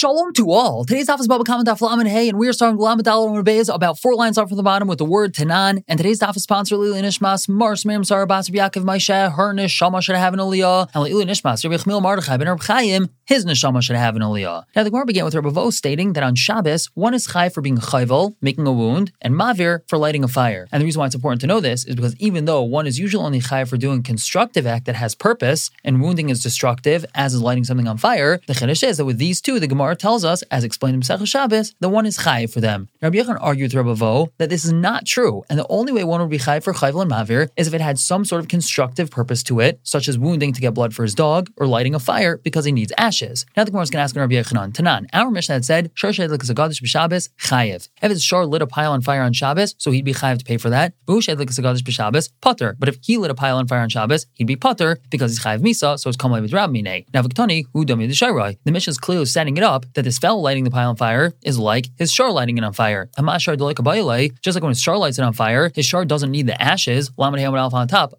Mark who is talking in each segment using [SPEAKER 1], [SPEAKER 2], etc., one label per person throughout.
[SPEAKER 1] Shalom to all. Today's office Bava Kama Daf Lamed Hey, and we are starting Lamed Dalal Beis about four lines off from the bottom with the word Tanan. And today's office sponsor Lili Nishmas, Mars Miriam Sarah Bas Yaakov Maisha, her Neshama should have an Aliyah, and Lili Nishmas, Rabbi Chmil Mardechai ben Reb Chaim, his Neshama should have an Aliyah. Now the Gemara began with Vo stating that on Shabbos, one is Chai for being Chayvel, making a wound, and Mavir for lighting a fire. And the reason why it's important to know this is because even though one is usually only Chai for doing constructive act that has purpose, and wounding is destructive, as is lighting something on fire, the Chiddush is that with these two, the Gemara tells us, as explained in Masechah Shabbos, the one is chayiv for them. Rabbi Yechanan argued with Rabbi Vo that this is not true, and the only way one would be chayiv for chayvel and mavir is if it had some sort of constructive purpose to it, such as wounding to get blood for his dog or lighting a fire because he needs ashes. Now the Gemara is going to ask Rabbi Yechonon, Tanan, our Mishnah had said, Shor Shed Likasagadish b'Shabbos, chayiv. If his shor lit a pile on fire on Shabbos, so he'd be chayiv to pay for that. V'hu Shed Likasagadish b'Shabbos, putter. But if he lit a pile on fire on Shabbos, he'd be potter because he's chayiv misa, so it's kamei with Rab Mine. Now Viktani, who domi the The Mishnah is clearly setting it up that this fellow lighting the pile on fire is like his shar lighting it on fire. Just like when his shar lights it on fire, his shar doesn't need the ashes. on top.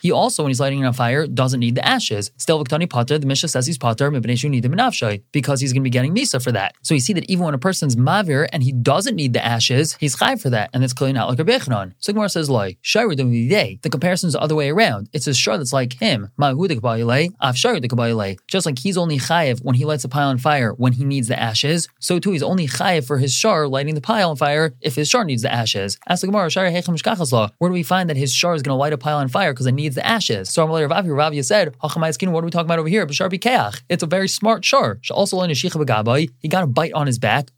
[SPEAKER 1] He also, when he's lighting it on fire, doesn't need the ashes. Still, Viktani Potter, the Mishnah says he's Potter, because he's going to be getting Misa for that. So you see that even when a person's Mavir and he doesn't need the ashes, he's Chai for that. And that's clearly not like Rabbi Yechanan. So Gemara says, like, the comparison is the other way around. It's a shar that's like him. Just like he's only Chayiv when he lights a pile on fire when he needs the ashes, so too he's only chayiv for his shar lighting the pile on fire if his shar needs the ashes. Ask the Gemara, where do we find that his shar is going to light a pile on fire because it needs the ashes? So Amalei Rav Ravia said, what are we talking about over here? B'shar b'keach. It's a very smart shar. Also he got a bite on his back.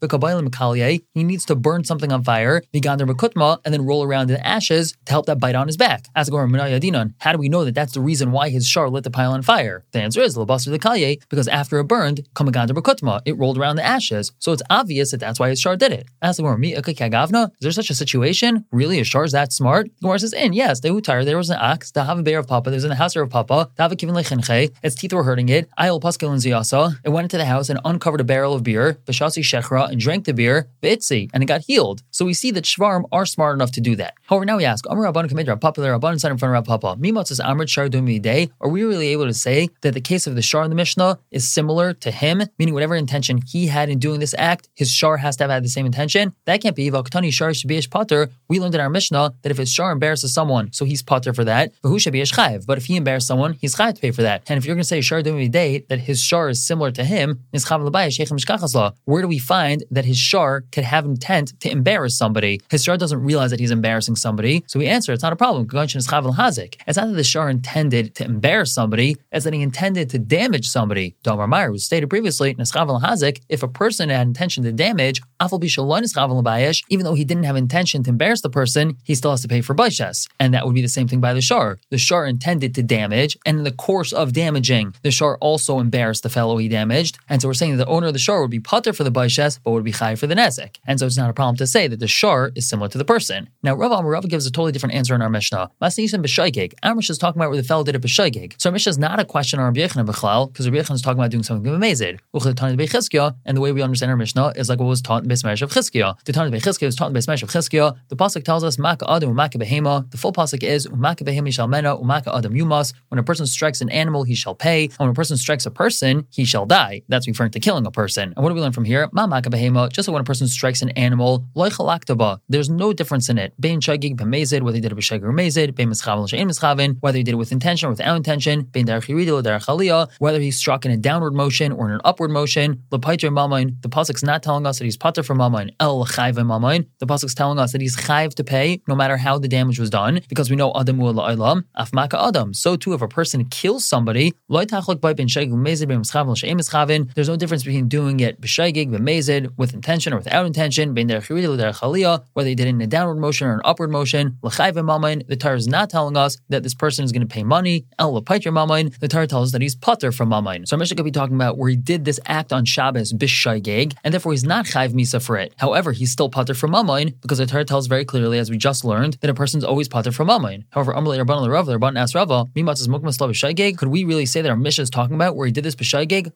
[SPEAKER 1] He needs to burn something on fire. and then roll around in the ashes to help that bite on his back. Ask the Gemara, how do we know that that's the reason why his shar lit the pile on fire? The answer is because after it burned, it rolled around the ashes. So it's obvious that that's why his shar did it. Ask the Gemara, is there such a situation? Really, a shar is that smart? The Gemara says, in, yes, they who tired, there was an ox, the have a bear of Papa, there's the house of Papa, the have a kivin its teeth were hurting it, ayol paskel and ziyasa, it went into the house and uncovered a barrel of beer, bashasi shechra, and drank the beer, vitzi, and it got healed. So we see that shvarim are smart enough to do that. However, now we ask, Amar Rabban Kamidra, popular Rabban in front of Papa, Mimot says Amrit Shar day. Are we really able to say that the case of the shar in the Mishnah is similar to him, meaning whatever intention he had in doing this act, his shar has to have had the same intention. That can't be. Vaktani shar shabish pater. We learned in our Mishnah that if his shar embarrasses someone, so he's pater for that. But who shabish chayv? But if he embarrasses someone, he's chayv to pay for that. And if you're going to say shar day that his shar is similar to him, where do we find that his shar could have intent to embarrass somebody? His shar doesn't realize that he's embarrassing somebody, so we answer it's not a problem. It's not that the shar intended to embarrass somebody, it's that he intended to damage somebody. Domar Meyer was stated previously, if a person had intention to damage, even though he didn't have intention to embarrass the person, he still has to pay for baishas. And that would be the same thing by the shar. The shar intended to damage, and in the course of damaging, the shar also embarrassed the fellow he damaged. And so we're saying that the owner of the shar would be putter for the baishas, but would be chai for the nezek. And so it's not a problem to say that the shar is similar to the person. Now, Rav Amar gives a totally different answer in our Mishnah. Masnisim b'shaygig. Our is talking about where the fellow did it b'shaygig. So our Mishnah is not a question on Rabbi Yechanan because Rabbi Yechanan is talking about doing something amazing. And the way we understand our Mishnah is like what was taught in Beis Medrash of Chizkiah. The Tana Bechizkiah was taught in Beis Medrash of Chizkiah. The pasuk tells us Maka Adam Umaka Behema. The full pasuk is Umaka Behema shall mena Umaka Adam Yumas. When a person strikes an animal, he shall pay. And when a person strikes a person, he shall die. That's referring to killing a person. And what do we learn from here? Ma Maka Behema. Just like when a person strikes an animal, There's no difference in it. Bein Shagig Bemezid, whether he did it b'Shagig or Mezid, Bein Mischavin Shein Mischavin, whether he did it with intention or without intention, Bein Derech Yirido Derech whether he struck in a downward motion or in an upward motion. Lepaitra Mamain. The pasuk's not telling us that he's pater from Mamain. El Chayv Mamain. The pasuk's telling us that he's chayv to pay no matter how the damage was done, because we know Adam La'olam, Afmaka Adam. So too, if a person kills somebody, there's no difference between doing it b'shaygig, b'mezid, with intention or without intention, whether he did it in a downward motion or an upward motion. The Torah is not telling us that this person is going to pay money. El The Torah tells us that he's pater from Mamain. So Mishnah could be talking about where he did this act on Shabbos b'shaygig, and therefore he's not chayv misa for it. However, he's still pater from Mamain because the Torah tells very clearly, as we just learned, that a person's always pater from Mamain. However, Amalei Rabban Rav, the Rabban asked Rava, Mimatz's Mukmas b'shaygig. Could we really say that our Mishnah is talking about where he did this b'shaygig?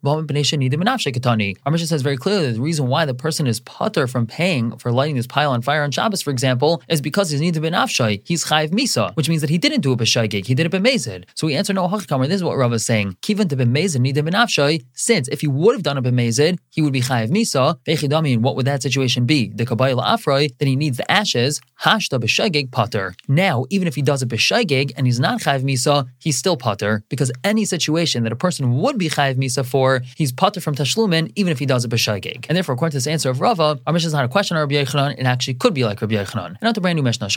[SPEAKER 1] Our Mishnah says very clearly that the reason why the person is pater from paying for lighting this pile on fire on Shabbos, for example, is because he's needed benafshay. He's chayv misa, which means that he didn't do a b'shaygig. He did it b'mezid. So we answer no hachkamar. This is what Rava is saying. Kivan to b'mezid need benafshay. Since if he would have done a b'mezid, he would be chayiv misa. Vechidami, and what would that situation be? The kabayla afroi, then he needs the ashes. Hashta b'shegig pater. Now, even if he does it b'shegig and he's not chayiv misa, he's still pater because any situation that a person would be chayiv misa for, he's pater from tashlumin, even if he does it b'shegig. And therefore, according to this answer of Rava, our Mishnah is not a question of Rabbi Yechanan, it actually could be like Rabbi Yechanan. And not the brand new Mishnah.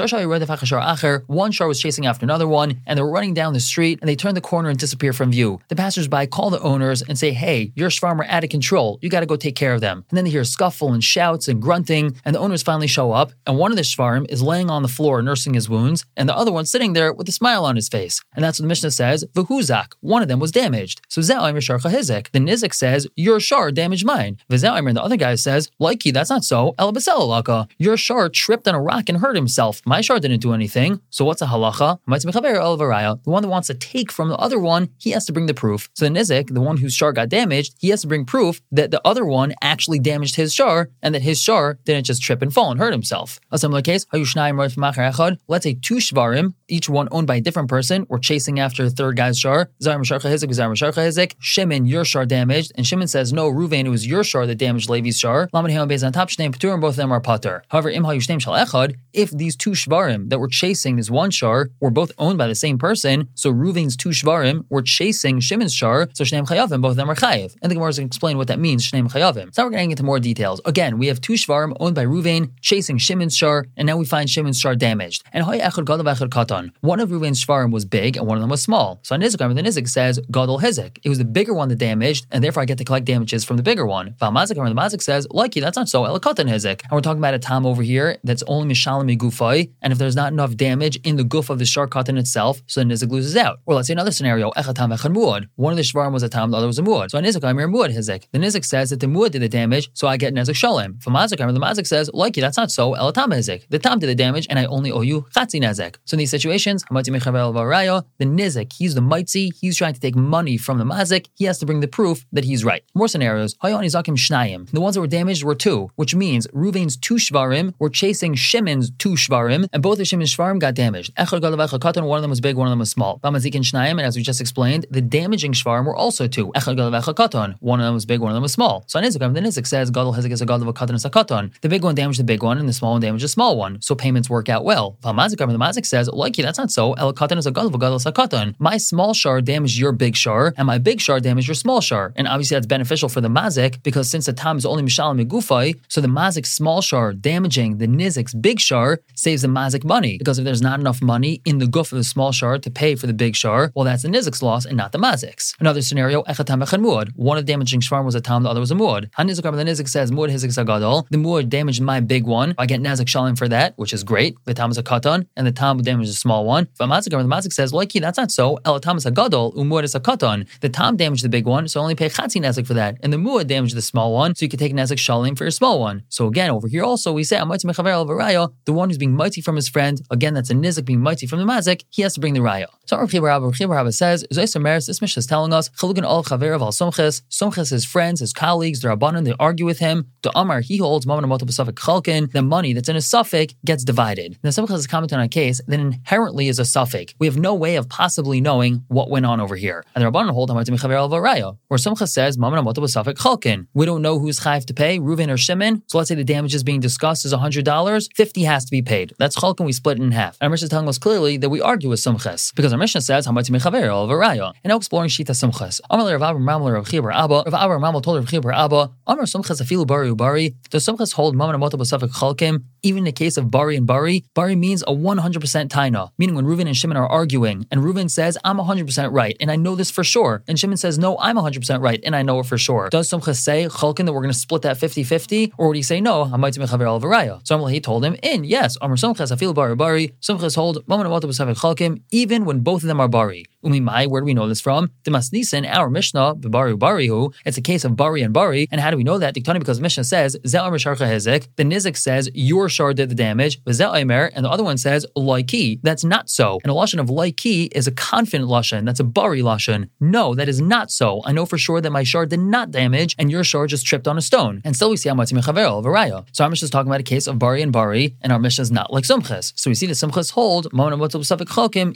[SPEAKER 1] One shar was chasing after another one, and they were running down the street, and they turn the corner and disappear from view. The passersby call the owners and say, hey, your shvarim are out of control. You got to go take care of them. And then they hear scuffle and shouts and grunting, and the owners finally show up, and one of the shvarim is laying on the floor nursing his wounds, and the other one sitting there with a smile on his face. And that's what the Mishnah says, Vahuzak, one of them was damaged. So Za'im Sharcha Hizik. The Nizik says, Your shar damaged mine. Viza'im, the other guy says, Likey, that's not so. El Your shar tripped on a rock and hurt himself. My shar didn't do anything. So what's a halacha? The one that wants to take from the other one, he has to bring the proof. So the Nizik, the one whose shar got damaged, he has to bring proof that the other one actually damaged his shar and that his shar didn't just trip and fall and hurt himself. A similar case, let's say two shvarim, each one owned by a different person, were chasing after the third guy's shar. Shimon, your shar damaged, and Shimon says, No, Ruvain, it was your shar that damaged Levi's shar. Laman Haman Bez on top, Shneim Patur, and both of them are pater. However, Imha Yushneim Shal Echad, if these two shvarim that were chasing this one shar were both owned by the same person, so Ruvain's two shvarim were chasing Shimon's shar, so Shneim Chayavim, both of them are chayiv. And the Gemara is going to explain what that means, Shneim Chayavim. So now we're getting into more details. Again, we have two shvarim owned by Ruvain chasing Shimon's shar, and now we find Shimon's shar damaged. And Hoy Echad Gadol Echad Katan. One of Ruvain's shvarim was big, and one of them was small. So on Nizik, the Nizik says Gadol Hizik. It was the bigger one that damaged, and therefore I get to collect damages from the bigger one. Valmazik, the Mazik says, Likey, that's not so. Elikatan Hizik. And we're talking about a tam over here that's only Mishalim Gufay, and if there's not enough damage in the goof of the shar katan itself, so the Nizik loses out. Or let's say another scenario, Echatam Echad Muad. One of the shvarim was a tam, the other was a muad. So on Nizik, I'm muad Hizik. The Nizik says that the muad did the damage, so I get Nizik Shalem. For Mazik, the Mazik says, Likey, that's not so. Elatam Hizik. The tam did the damage, and I only owe you Chatzi Nezek. So in these situations, the Nizik, he's the Mitzi, he's trying to take money from the Mazik, he has to bring the proof that he's right. More scenarios, The ones that were damaged were two, which means Ruvain's two Shvarim were chasing Shimon's two Shvarim, and both of Shimon's Shvarim got damaged. One of them was big, one of them was small. And as we just explained, the damaging Shvarim were also two. One of them was big, one of them was small. So the Nizik says. The big one damaged the big one, and the small one damaged the small one. So payments work out well. The Mazik says, Likey, that's not so. El Katan is a Gadol Gadol Sakatan. My small shar damaged your big shar, and my big shar damaged your small shar. And obviously that's beneficial for the mazik because since the tam is only mishal megufay, so the mazik's small shar damaging the nizik's big shar saves the mazik money because if there's not enough money in the guf of the small shar to pay for the big shar, well that's the nizik's loss and not the mazik's. Another scenario, echatam muad. One of the damaging shvar was a tam, the other was a muad. Hanizik the nizik says muad hizik sagadol. The muad damaged my big one. I get nazik shalim for that, which is great. The tam is a katan, and the tam damaged the small one. But mazik the mazik says, like that's not so. El tam is a gadol, umuad is a katan. The tam damaged the big one, so only pay chatzi nezik for that. And the muad damaged the small one, so you can take nezik shalim for your small one. So again, over here also we say the one who's being mighty from his friend. Again, that's a nizik being mighty from the mazik. He has to bring the raya. So Rav Rabba says, this Mishnah is telling us, Chalugan al chaver of al somches, somches his friends, his colleagues, the rabbanon, they argue with him. The Amar he holds suffix chalkin. The money that's in a suffix gets divided. Now somches is commenting on a case Then that inherently is a suffix. We have no way of possibly knowing what went on over here. And the rabbanon hold where somches says chalkin. We don't know who's chayv to pay, Reuven or Shimon. So let's say the damages being discussed is $100, 50 has to be paid. That's chalkin, we split it in half. And our Mishnah is telling us clearly that we argue with Sumches, because our Mishnah says, Hamat Mechaver of Araya. And now exploring Shita Sumches. Amalei Rav Abram Mamal of Chibur Abba, Rav Abram Mamal told Rav Chibur Abba, Amar Sumches Afilu Bari Ubari, does Sumches hold Maman Amota Basafik Chalkim, even in the case of Bari and Bari? Bari means a 100% meaning when Reuven and Shimon are arguing, and Reuven says, I'm 100% right, and I know this for sure, and Shimon says, No, I'm 100% right, and I know it for sure. Does Sumches say, Chalkin, that we're going to split that 50 50, or would he say, No, Hamat Mechaver al Varaya? So he told him, In, yes, Amar Sumches Afilu Bari Bari, Sumches hold Maman Basafik Chalkim, even when both of them are Bari. Umimai, where do we know this from? The Masnisan, our Mishnah, Bari Barihu, it's a case of Bari and Bari. And how do we know that? Diktani, because Mishnah says, Ze'ar Misharcha Hezek, the Nizik says, your shar did the damage, Ze'aimer, and the other one says, Laiki. That's not so. And a Lashon of Laiki is a confident Lashon. That's a Bari Lashon. No, that is not so. I know for sure that my shar did not damage, and your shar just tripped on a stone. And still we see Amatim Chavero, Varaya. So our Mishnah is talking about a case of Bari and Bari, and our Mishnah is not like Sumches. So we see the Sumches hold,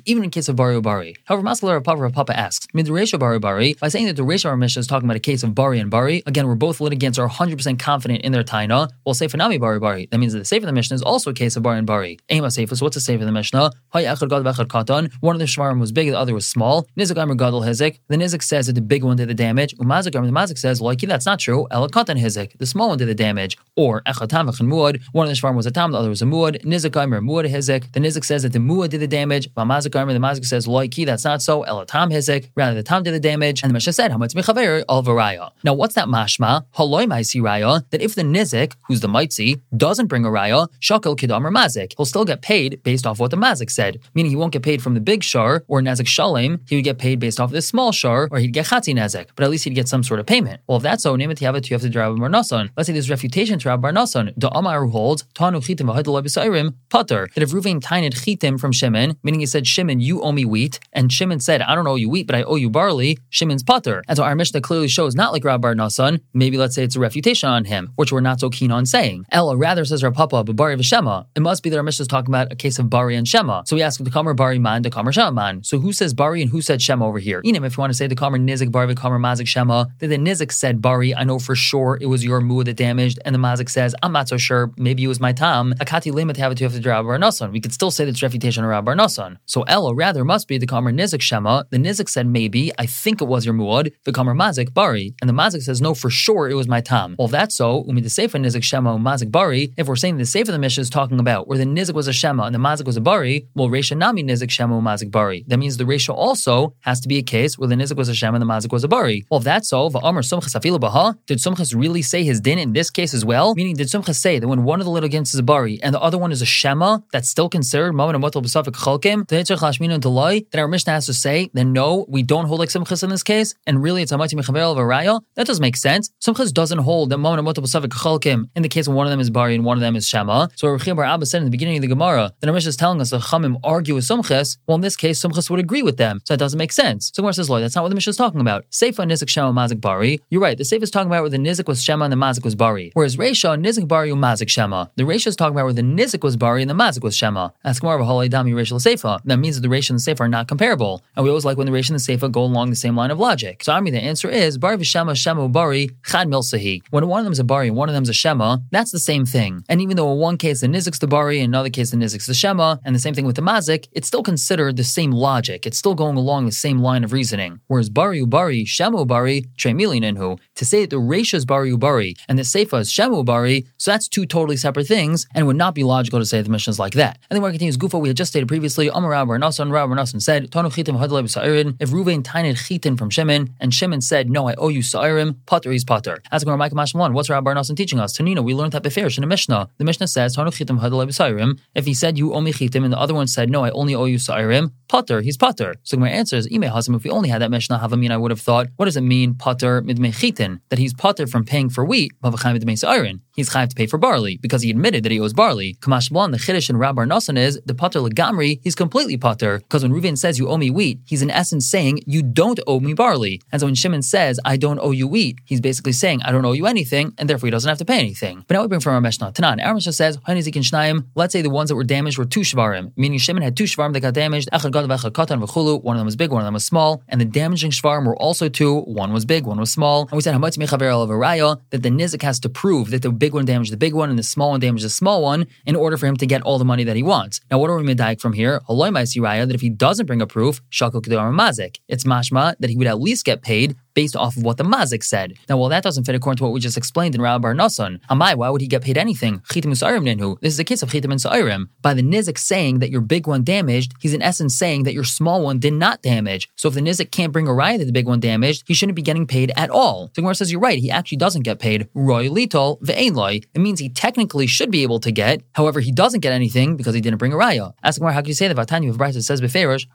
[SPEAKER 1] even in case of Bari Bari. However, Masler Papa Papa asks, Midrasha Bari Bari, by saying that the Resha Mishnah is talking about a case of Bari and Bari, again, we're both litigants are 100% confident in their Taina. Well, Sefer Nami Bari Bari. That means that the Sefer of the Mishnah is also a case of Bari and Bari. Ema so what's the Sefer of the Mishnah? One of the Shmarim was big, the other was small. Nizik Gadol Hizik. The Nizik says that the big one did the damage. Umazik the Mazik says, Loiki, that's not true. El Katan Hizik. The small one did the damage. Or Echatam Muad. One of the Shmarim was a Tam, the other was a Muad. Nizik Muad. The Nizik says that the Muad did the damage. Mazik the Mazik says, Loiki, that's not so. El Tam Hizik. Rather, the Tam did the damage. And the Mishnah said, How much Mechaver al Varaya. Now, what's that mashma? Haloi Maisi Raya. That if the Nizik, who's the Mitzi, doesn't bring a Raya, Shakal Kidam or Mazik. He'll still get paid based off what the Mazik said. Meaning he won't get paid from the big shar or Nazik Shalem. He would get paid based off the small shar or he'd get Chatzi Nazik. But at least he'd get some sort of payment. Well, if that's so, Nimet Yavet, you have to Rabbi Barnason. Let's say there's refutation to Rabbi Barnason. The Amar holds, Tanu Chitim Putter. That if Ruvain tined Chitim from Shimon, meaning he said, Shimon, you owe me wheat, and Shimon said, I don't owe you wheat, but I owe you barley, Shimon's Putter. And so our Mishnah clearly shows not like Rabbi Barnason, maybe let's say it's a refutation on him, which we're not so keen on saying. Ella rather says Rav Papa, but Bari Vishema. It must be that our Mishnah is talking about a case of Bari and Shema. So we ask the Kamer Bari man, the Kamer Shema man. So who says Bari and who said Shema over here? Inim, if you want to say the Kamer Nizik Bari, the Kamer Mazik Shema, that the Nizik said Bari, I know for sure it was your Muad that damaged, and the Mazik says, I'm not so sure, maybe it was my Tam. Akati limit have it to have to Rabbi Barnason. We could still say that's refutation of Rabbi Barnason. So Ella rather must be the Kamer Nizik Shema. The Nizik said maybe, I think it was your Muad, the Kamer Mazik Bari, and the Mazik says no for sure it was my Tam. Well, if that's so, Umi the Sefer Nizik Shema Mazik Bari, if we're saying the Sefer the Mishnah is talking about where the Nizik was a Shema and the Mazik was a Bari, well, Resha Nami Nizik Shema Mazik Bari. That means the Resha also has to be a case where the Nizik was a Shema and the Mazik was a Bari. Well, if that's so, Va'amr Sumchas Afila Baha, did Sumchas really say his din in this case as well? Meaning, did Sumchas say that when one of the litigants is a Bari and the other one is a Shema, that's still considered Maman and B'Safik Chalkim, then our Mishnah has to say, then no, we don't hold like Sumchas in this case, and really it's Amati Mechavel of a Raya? That doesn't make sense. Sumchas doesn't hold that Matal B'Safik Chalkim in the case when one of them is Bari and one of them is Shema. So Rav Bar Abba said in the beginning of the Gemara, that Mishnah is telling us that Chamim argue with Sumchas, well in this case Sumchas would agree with them. So that doesn't make sense. So Gemara says, Lord, that's not what the Mishnah is talking about. Seifa Nizik Shema Mazik Bari. You're right, the Seifa is talking about where the Nizik was Shema and the Mazik was Bari. Whereas Reisha, Nizik Bari Mazik Shema. The Reisha is talking about where the Nizik was Bari and the Mazik was Shema. Ask more of a Holy Dami Reisha Seifa. That means that the Reisha and the Seifa are not comparable. And we always like when the Reisha and the Seifa go along the same line of logic. So I mean the answer is Bari Vishema Shema Bari Chad Milsahi. When one of them is a Bari and one of them is a Shema, that's the same thing. And even though in one case the Nizik's the Bari, in another case the Nizik's the Shema, and the same thing with the Mazik, it's still considered the same logic. It's still going along the same line of reasoning. Whereas Bari Ubari, Shema Ubari, Tremilininhu, to say that the Reisha is Bari Ubari and the Seifa is Shema Ubari, so that's two totally separate things, and it would not be logical to say the Mishnah is like that. And then where it continues, Gufa, we had just stated previously, Amar Rabbi Nasan, Rabbi Nasan said, Tanu Chitim Hadaleb Sa'irin, if Ruvain tined Chitin from Shimon, and Shimon said, No, I owe you Sa'irim, Potter, he's Potter. As Gemara Micah Mash 1, what's Rabbi Nasan teaching us? Tanina, we learned that beferish in a Mishnah. The Mishnah says, Tanu Chitim Hadaleb Sa'irim, if he said, You owe me Chitim, and the other one said, No, I only owe you Sa'irim, Potter, he's Potter. So my answer is, Ime Hasim, if we only had that Mishnah Havamina, I would have thought, what does it mean, Potter midmei Chitin? That he's Potter from paying for wheat, Mavachai midmei Sa'irin. He's chayav to pay for barley because he admitted that he owes barley. Kamash Blan, the Chiddush and Rabbar Nasan is the Potter Legamri, he's completely Potter because when Reuven says you owe me wheat, he's in essence saying you don't owe me barley. And so when Shimon says I don't owe you wheat, he's basically saying I don't owe you anything and therefore he doesn't have to pay anything. But now we bring from our Mishnah. Tanan, our Mishnah says, let's say the ones that were damaged were two shvarim, meaning Shimon had two shvarim that got damaged, one of them was big, one of them was small, and the damaging shvarim were also two, one was big, one was small. And we said, that the Nizik has to prove that the big one damaged the big one and the small one damaged the small one in order for him to get all the money that he wants. Now, what are we medayik from here? That if he doesn't bring a proof, mazik. It's mashma that he would at least get paid based off of what the mazik said. Now, well, that doesn't fit according to what we just explained in Rabbi Bar Nasan. Amai, why would he get paid anything? This is a case of chitim and. By the nizik saying that your big one damaged, he's in essence saying that your small one did not damage. So if the nizik can't bring a raya that the big one damaged, he shouldn't be getting paid at all. So Gemara says you're right. He actually doesn't get paid. Roy litol ve'enloi. It means he technically should be able to get. However, he doesn't get anything because he didn't bring a raya. Ask Gemara, how can you say that? Vatani of Brisa says beferish,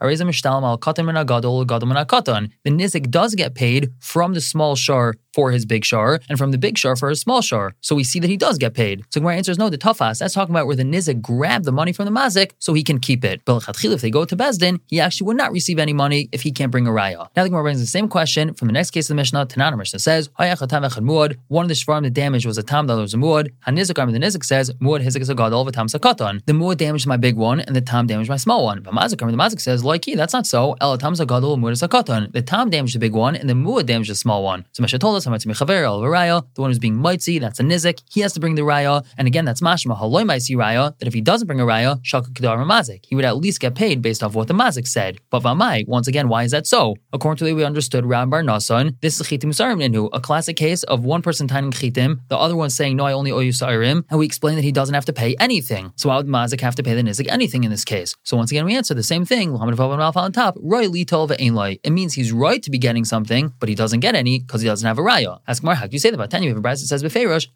[SPEAKER 1] The nizik does get paid from the small shar for his big shar and from the big shar for his small shar. So we see that he does get paid. So Gemara answers no, the tafas. That's talking about where the nizik grabbed the money from the mazik so he can keep it. But if they go to Bezdin, he actually would not receive any money if he can't bring a raya. Now the Gemara brings the same question from the next case of the Mishnah. Tanana Mishnah says, one of the shvarim the damage was a tam that was a muad. Hanizik the nizik says, muad hizik is a gadol of a tam sakatan. The muad damaged my big one and the tam damaged my small one. But mazik the mazik says, like that's not so. El tam gadol muad is. The tam damaged the big one and the muad damaged the small one. So Mishnah told us, the raya, the one who's being mitzi, that's a nizik, he has to bring the raya. And again, that's mashma haloi maisi raya, that if he doesn't bring a raya, shaka kedar mazik, he would at least get paid based off what the mazik said. But vamai, once again, why is that so? According to the way we understood Ram Bar Nasan, this is chitim sarim ninu, a classic case of one person tying chitim, the other one saying, no, I only owe you sarim, and we explain that he doesn't have to pay anything. So why would mazik have to pay the nizik anything in this case? So once again, we answer the same thing, Muhammad on top, Roy Litol Ve'ain it means he's right to be getting something, but he doesn't get any because he doesn't have a raya. Ask Mar, how do you say that? But Tanya, it says befeirosh,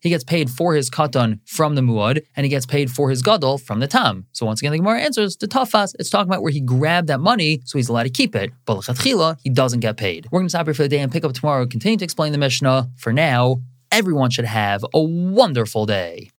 [SPEAKER 1] He gets paid for his katan from the muad, and he gets paid for his gadol from the tam. So once again, the Gemara answers the tafas. It's talking about where he grabbed that money, so he's allowed to keep it. But he doesn't get paid. We're going to stop here for the day and pick up tomorrow. Continue to explain the Mishnah. For now, everyone should have a wonderful day.